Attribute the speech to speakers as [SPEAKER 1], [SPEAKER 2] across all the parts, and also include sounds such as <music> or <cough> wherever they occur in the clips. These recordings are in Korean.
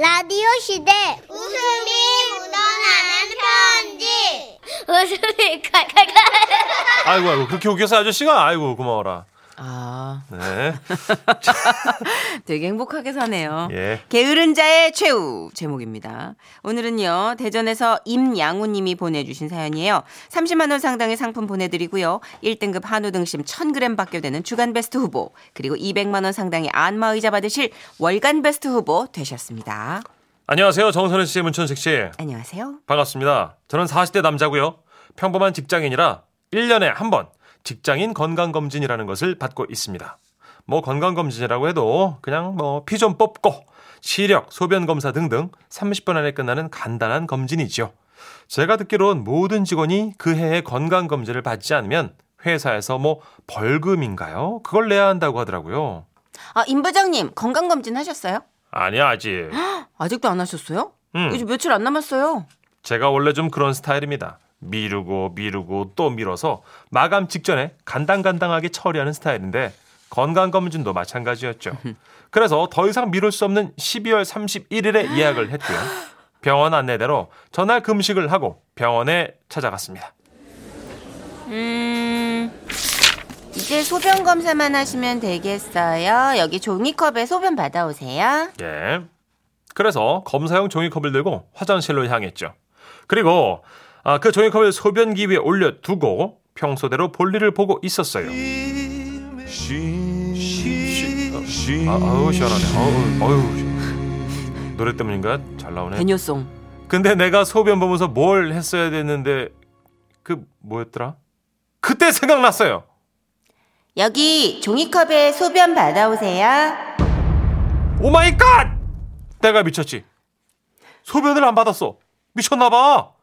[SPEAKER 1] 라디오 시대. 웃음이 묻어나는 편지. 웃음이 칼칼칼.
[SPEAKER 2] 아이고 아이고 그렇게 웃겨서 아저씨가 아이고 고마워라.
[SPEAKER 3] 아,
[SPEAKER 2] 네. <laughs>
[SPEAKER 3] 되게 행복하게 사네요.
[SPEAKER 2] 예.
[SPEAKER 3] 게으른 자의 최후 제목입니다. 오늘은요, 대전에서 임양우 님이 보내 주신 사연이에요. 30만 원 상당의 상품 보내 드리고요. 1등급 한우 등심 1000g 받게 되는 주간 베스트 후보, 그리고 200만 원 상당의 안마 의자 받으실 월간 베스트 후보 되셨습니다.
[SPEAKER 2] 안녕하세요 정선혜 씨 문천식 씨
[SPEAKER 3] 안녕하세요.
[SPEAKER 2] 반갑습니다. 저는 40대 남자고요. 평범한 직장인이라 1년에 한 번 직장인 건강검진이라는 것을 받고 있습니다. 뭐 건강검진이라고 해도 그냥 뭐 피 좀 뽑고 시력, 소변 검사 등등 30분 안에 끝나는 간단한 검진이죠. 제가 듣기론 모든 직원이 그 해에 건강검진을 받지 않으면 회사에서 뭐 벌금인가요? 그걸 내야 한다고 하더라고요.
[SPEAKER 3] 아, 임 부장님, 건강검진 하셨어요?
[SPEAKER 2] 아니야 아직.
[SPEAKER 3] 아직도 안 하셨어요?
[SPEAKER 2] 음.
[SPEAKER 3] 이제 며칠 안 남았어요.
[SPEAKER 2] 제가 원래 좀 그런 스타일입니다. 미루고 미루고 또 미뤄서 마감 직전에 간당간당하게 처리하는 스타일인데 건강검진도 마찬가지였죠. 그래서 더 이상 미룰 수 없는 12월 31일에 예약을 했고요. 병원 안내대로 전날 금식을 하고 병원에 찾아갔습니다.
[SPEAKER 3] 음, 이제 소변 검사만 하시면 되겠어요. 여기 종이컵에 소변 받아오세요.
[SPEAKER 2] 예. 그래서 검사용 종이컵을 들고 화장실로 향했죠. 그리고 아, 그 종이컵을 소변기 위에 올려두고 평소대로 볼일을 보고 있었어요. 아, 아우 시원하네. 아우, 아우. 노래 때문인가 잘 나오네.
[SPEAKER 3] 배뇨송.
[SPEAKER 2] 근데 내가 소변 보면서 뭘 했어야 됐는데 그 뭐였더라? 그때 생각났어요.
[SPEAKER 3] 여기 종이컵에 소변 받아오세요.
[SPEAKER 2] Oh my God! 내가 미쳤지. 소변을 안 받았어. 미쳤나 봐.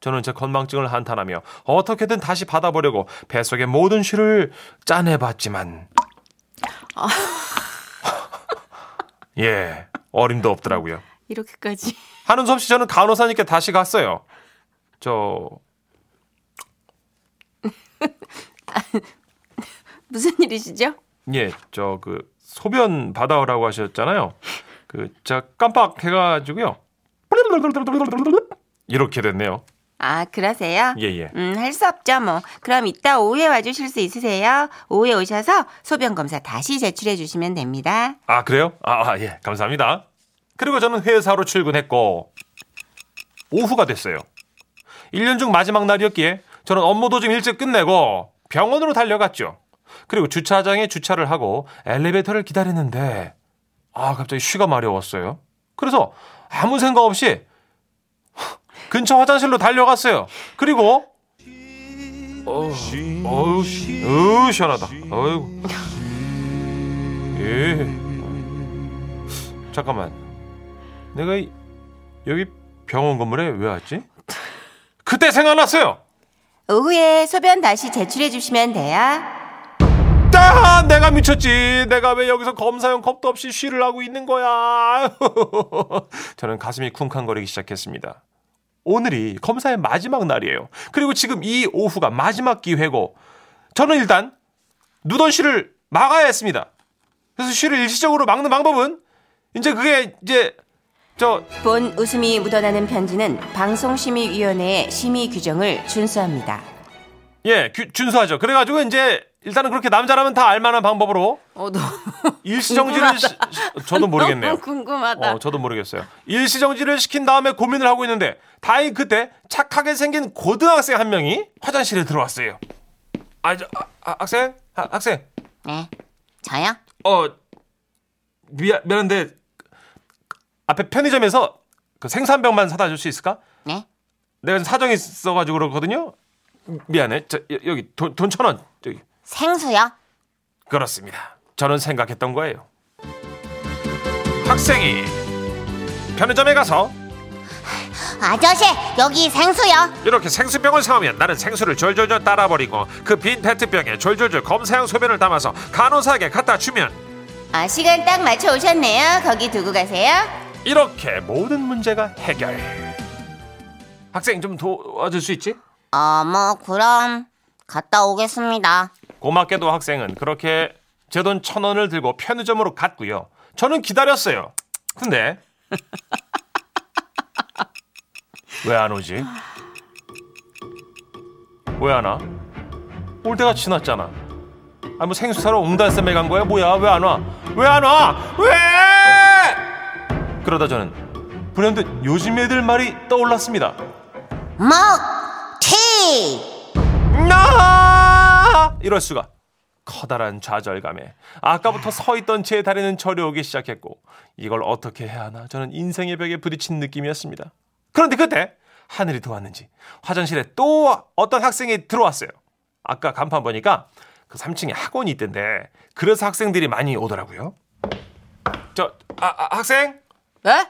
[SPEAKER 2] 저는 제 건망증을 한탄하며 어떻게든 다시 받아보려고 뱃속의 모든 쉬를 짜내봤지만 <laughs> 예 어림도 없더라고요.
[SPEAKER 3] 이렇게까지.
[SPEAKER 2] 하는 수 없이 저는 간호사님께 다시 갔어요. 저 <laughs>
[SPEAKER 3] 무슨 일이시죠?
[SPEAKER 2] 예, 저 그 소변 받아오라고 하셨잖아요. 그 제가 깜빡 해가지고요. 이렇게 됐네요.
[SPEAKER 3] 아, 그러세요?
[SPEAKER 2] 예, 예.
[SPEAKER 3] 음, 할 수 없죠, 뭐. 그럼 이따 오후에 와주실 수 있으세요? 오후에 오셔서 소변 검사 다시 제출해 주시면 됩니다.
[SPEAKER 2] 아, 그래요? 아, 아, 예. 감사합니다. 그리고 저는 회사로 출근했고, 오후가 됐어요. 1년 중 마지막 날이었기에 저는 업무도 좀 일찍 끝내고 병원으로 달려갔죠. 그리고 주차장에 주차를 하고 엘리베이터를 기다렸는데, 아, 갑자기 쉬가 마려웠어요. 그래서 아무 생각 없이 근처 화장실로 달려갔어요. 그리고, 어, 어우, 시- 어우, 시원하다. 어이구. 예. 잠깐만. 내가 이- 여기 병원 건물에 왜 왔지? 그때 생각났어요.
[SPEAKER 3] 오후에 소변 다시 제출해 주시면 돼요.
[SPEAKER 2] 아, 내가 미쳤지. 내가 왜 여기서 검사용 컵도 없이 쉬를 하고 있는 거야. <laughs> 저는 가슴이 쿵쾅거리기 시작했습니다. 오늘이 검사의 마지막 날이에요. 그리고 지금 이 오후가 마지막 기회고 저는 일단 누던 쉬를 막아야 했습니다. 그래서 쉬를 일시적으로 막는 방법은 이제 그게 이제 저
[SPEAKER 3] 본 웃음이 묻어나는 편지는 방송심의위원회의 심의 규정을 준수합니다.
[SPEAKER 2] 예, 규- 준수하죠. 그래가지고 이제 일단은 그렇게 남자라면 다 알만한 방법으로
[SPEAKER 3] 어,
[SPEAKER 2] 일시정지를 시, 시- 저도 모르겠네요.
[SPEAKER 3] 너무 궁금하다.
[SPEAKER 2] 어, 저도 모르겠어요. 일시정지를 시킨 다음에 고민을 하고 있는데 다행히 그때 착하게 생긴 고등학생 한 명이 화장실에 들어왔어요. 아, 저, 아, 아, 학생? 아, 학생.
[SPEAKER 3] 네. 저요?
[SPEAKER 2] 어, 미안, 미안한데 그 앞에 편의점에서 그 생산병만 사다 줄 수 있을까?
[SPEAKER 3] 네.
[SPEAKER 2] 내가 좀 사정이 있어가지고 그렇거든요. 미안해. 저, 여- 여기 돈, 돈 천 원. 저기.
[SPEAKER 3] 생수요?
[SPEAKER 2] 그렇습니다. 저는 생각했던 거예요. 학생이 편의점에 가서
[SPEAKER 1] 아저씨 여기 생수요
[SPEAKER 2] 이렇게 생수병을 사오면 나는 생수를 졸졸졸 따라버리고 그 빈 페트병에 졸졸졸 검사용 소변을 담아서 간호사에게 갖다 주면
[SPEAKER 3] 아, 시간 딱 맞춰 오셨네요. 거기 두고 가세요.
[SPEAKER 2] 이렇게 모든 문제가 해결. 학생 좀 도와줄 수 있지?
[SPEAKER 1] 어뭐 그럼 갔다 오겠습니다
[SPEAKER 2] 고맙게도 학생은 그렇게 제 돈 천 원을 들고 편의점으로 갔고요. 저는 기다렸어요. 근데 왜 안 오지? 왜 안 와? 올 때가 지났잖아. 아, 뭐 생수 사러 옹달샘에 간 거야? 뭐야? 왜 안 와? 왜 안 와? 왜? 그러다 저는 불현듯 요즘 애들 말이 떠올랐습니다.
[SPEAKER 1] 먹, 티!
[SPEAKER 2] 나 이럴 수가. 커다란 좌절감에 아까부터 서 있던 제 다리는 저려오기 시작했고 이걸 어떻게 해야 하나 저는 인생의 벽에 부딪힌 느낌이었습니다. 그런데 그때 하늘이 도왔는지 화장실에 또 어떤 학생이 들어왔어요. 아까 간판 보니까 그 3층에 학원이 있던데 그래서 학생들이 많이 오더라고요. 저 아, 아, 학생?
[SPEAKER 3] 네?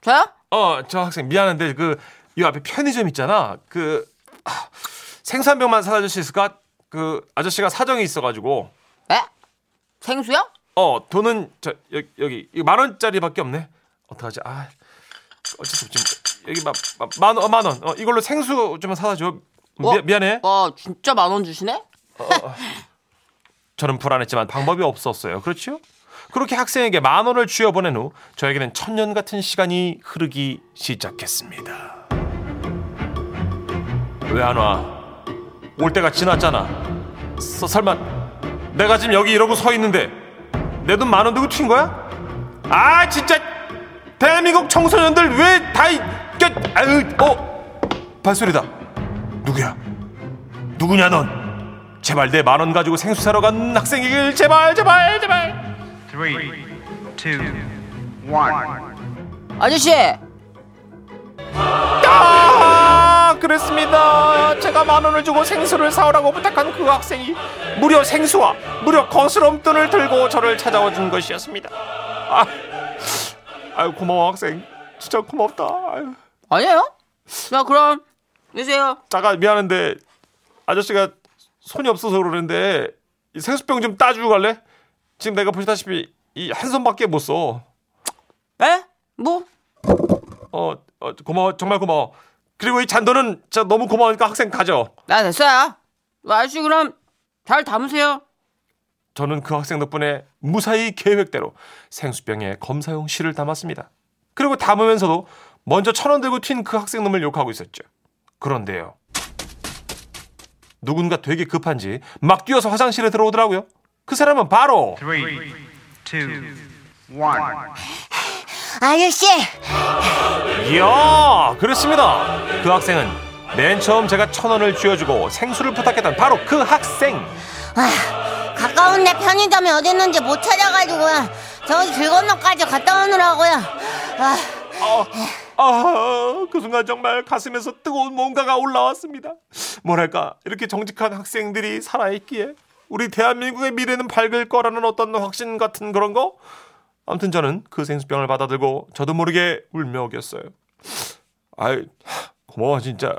[SPEAKER 3] 저요?
[SPEAKER 2] 어, 저 학생 미안한데 그 이 앞에 편의점 있잖아. 그 아, 생수 한 병만 사다 줄 수 있을까? 그 아저씨가 사정이 있어가지고
[SPEAKER 3] 에? 생수요?
[SPEAKER 2] 어 돈은 저 여기 여기 만 원짜리밖에 없네. 어떡하지? 아 어쩔 수 없지. 여기 만만원 만 원. 어 이걸로 생수 좀 사다 줘. 미,
[SPEAKER 3] 어?
[SPEAKER 2] 미안해.
[SPEAKER 3] 와 진짜 만 원 주시네?
[SPEAKER 2] 저는 불안했지만 방법이 없었어요. 그렇죠? 그렇게 학생에게 만 원을 쥐어 보낸 후 저에게는 천년 같은 시간이 흐르기 시작했습니다. 왜 안 와? 올 때가 지났잖아. 서, 설마 내가 지금 여기 이러고 서 있는데 내 돈 만 원 들고 튄 거야? 아 진짜 대한민국 청소년들 왜다 아유 어 발소리다. 누구야? 누구냐 넌? 제발 내 만 원 가지고 생수 사러 간 학생이길 제발 제발 제발.
[SPEAKER 4] Three, two, one.
[SPEAKER 3] 아저씨
[SPEAKER 2] 아 그랬습니다. 제가 만 원을 주고 생수를 사오라고 부탁한 그 학생이 무려 생수와 무려 거스름돈을 들고 저를 찾아와 준 것이었습니다. 아, 아유 고마워 학생. 진짜 고맙다. 아유.
[SPEAKER 3] 아니에요? 자 그럼 드세요
[SPEAKER 2] 잠깐 미안한데 아저씨가 손이 없어서 그러는데 이 생수병 좀 따주고 갈래? 지금 내가 보시다시피 이 한 손밖에 못 써.
[SPEAKER 3] 에? 뭐?
[SPEAKER 2] 어, 어, 고마워 정말 고마워. 그리고 이 잔돈은 진짜 너무 고마우니까 학생 가져.
[SPEAKER 3] 나 됐어요 아저씨 그럼 잘 담으세요
[SPEAKER 2] 저는 그 학생 덕분에 무사히 계획대로 생수병에 검사용 실을 담았습니다. 그리고 담으면서도 먼저 천 원 들고 튄 그 학생 놈을 욕하고 있었죠. 그런데요. 누군가 되게 급한지 막 뛰어서 화장실에 들어오더라고요. 그 사람은 바로
[SPEAKER 4] Three, two, one.
[SPEAKER 1] 아저씨,
[SPEAKER 2] 이야 그렇습니다. 그 학생은 맨 처음 제가 천 원을 쥐어주고 생수를 부탁했던 바로 그 학생.
[SPEAKER 1] 아, 가까운데 편의점이 어디 있는지 못 찾아가지고요. 저기 길 건너까지 갔다 오느라고요. 아,
[SPEAKER 2] 아, 아, 그 순간 정말 가슴에서 뜨거운 뭔가가 올라왔습니다. 뭐랄까, 이렇게 정직한 학생들이 살아있기에 우리 대한민국의 미래는 밝을 거라는 어떤 확신 같은 그런 거? 아무튼 저는 그 생수병을 받아들고 저도 모르게 울며 오겼어요. 아이, 고마워, 진짜.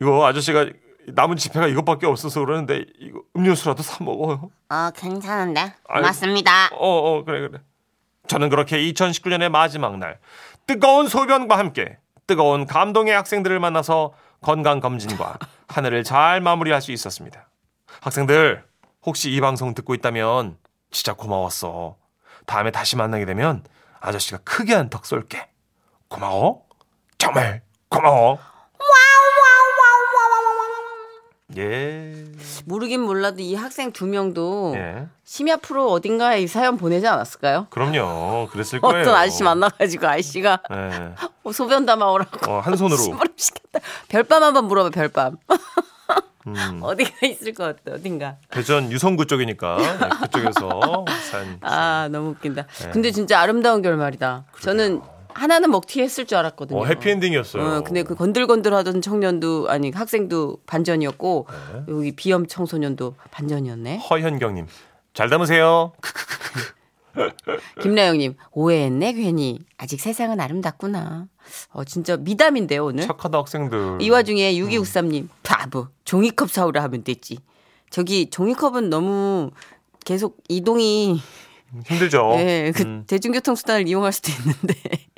[SPEAKER 2] 이거 아저씨가 남은 지폐가 이것밖에 없어서 그러는데 이거 음료수라도 사 먹어요.
[SPEAKER 1] 어, 괜찮은데.
[SPEAKER 2] 아유.
[SPEAKER 1] 고맙습니다.
[SPEAKER 2] 어, 어, 그래, 그래. 저는 그렇게 2019년의 마지막 날 뜨거운 소변과 함께 뜨거운 감동의 학생들을 만나서 건강 검진과 <laughs> 하늘을 잘 마무리할 수 있었습니다. 학생들 혹시 이 방송 듣고 있다면 진짜 고마웠어. 다음에 다시 만나게 되면 아저씨가 크게 한 턱 쏠게. 고마워. 정말 고마워. 예.
[SPEAKER 3] 모르긴 몰라도 이 학생 두 명도
[SPEAKER 2] 예.
[SPEAKER 3] 심야 프로 어딘가에 이 사연 보내지 않았을까요?
[SPEAKER 2] 그럼요. 그랬을 거예요.
[SPEAKER 3] 어떤 아저씨 만나가지고 아저씨가
[SPEAKER 2] 예.
[SPEAKER 3] 어, 소변 담아오라고
[SPEAKER 2] 어, 한 손으로. <laughs>
[SPEAKER 3] 시켰다. 별밤 한번 물어봐 별밤.
[SPEAKER 2] 음. <laughs>
[SPEAKER 3] 어디가 있을 것 같아 어딘가.
[SPEAKER 2] 대전 유성구 쪽이니까 네, 그쪽에서 <laughs> 산.
[SPEAKER 3] 아 너무 웃긴다.
[SPEAKER 2] 네.
[SPEAKER 3] 근데 진짜 아름다운 결말이다. 저는 하나는 먹튀 했을 줄 알았거든요.
[SPEAKER 2] 어, 해피엔딩이었어요.
[SPEAKER 3] 어, 근데 그 건들건들하던 청년도 아니 학생도 반전이었고 여기 비염 청소년도 반전이었네.
[SPEAKER 2] 허현경님 잘 담으세요. <laughs>
[SPEAKER 3] 김나영님 오해했네 괜히 아직 세상은 아름답구나. 어 진짜 미담인데요 오늘.
[SPEAKER 2] 착하다 학생들.
[SPEAKER 3] 이 와중에 6263님 바보 종이컵 사오라 하면 됐지. 저기 종이컵은 너무 계속 이동이
[SPEAKER 2] 힘들죠. <laughs>
[SPEAKER 3] 예, 그
[SPEAKER 2] 음.
[SPEAKER 3] 대중교통 수단을 이용할 수도 있는데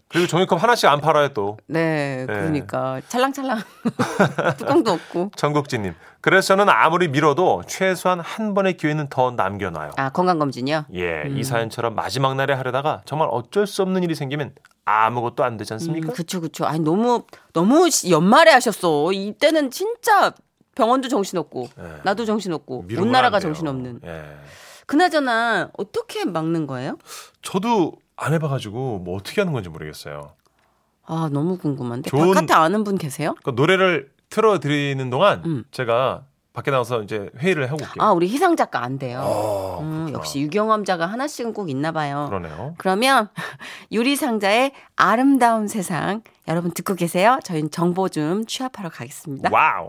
[SPEAKER 2] 그리고 종이컵 하나씩 안 팔아요 또.
[SPEAKER 3] 네 그러니까 찰랑찰랑 <laughs> 뚜껑도 없고
[SPEAKER 2] 전국진님. 그래서 저는 아무리 밀어도 최소한 한 번의 기회는 더 남겨놔요.
[SPEAKER 3] 아 건강 검진이요.
[SPEAKER 2] 예, 이 사연처럼 마지막 날에 하려다가 정말 어쩔 수 없는 일이 생기면 아무것도 안 되지 않습니까?
[SPEAKER 3] 음, 그쵸, 그쵸. 아니, 너무, 너무 시- 연말에 하셨어. 이때는 진짜 병원도 정신없고,
[SPEAKER 2] 예.
[SPEAKER 3] 나도 정신없고, 온 나라가. 정신없는.
[SPEAKER 2] 예.
[SPEAKER 3] 그나저나, 어떻게 막는 거예요?
[SPEAKER 2] 저도 안 해봐가지고 뭐 어떻게 하는 건지 모르겠어요.
[SPEAKER 3] 아, 너무 궁금한데.
[SPEAKER 2] 좋은-
[SPEAKER 3] 바깥에 아는 분 계세요?
[SPEAKER 2] 그 노래를 틀어드리는 동안
[SPEAKER 3] 음.
[SPEAKER 2] 제가 밖에 나가서 이제 회의를 하고 올게요.
[SPEAKER 3] 아, 우리 희상 작가 안 돼요.
[SPEAKER 2] 어,
[SPEAKER 3] 음. 역시 유경험자가 하나씩은 꼭 있나 봐요.
[SPEAKER 2] 그러네요.
[SPEAKER 3] 그러면 <laughs> 유리 상자의 아름다운 세상 여러분 듣고 계세요? 저희는 정보 좀 취합하러 가겠습니다.
[SPEAKER 2] Wow.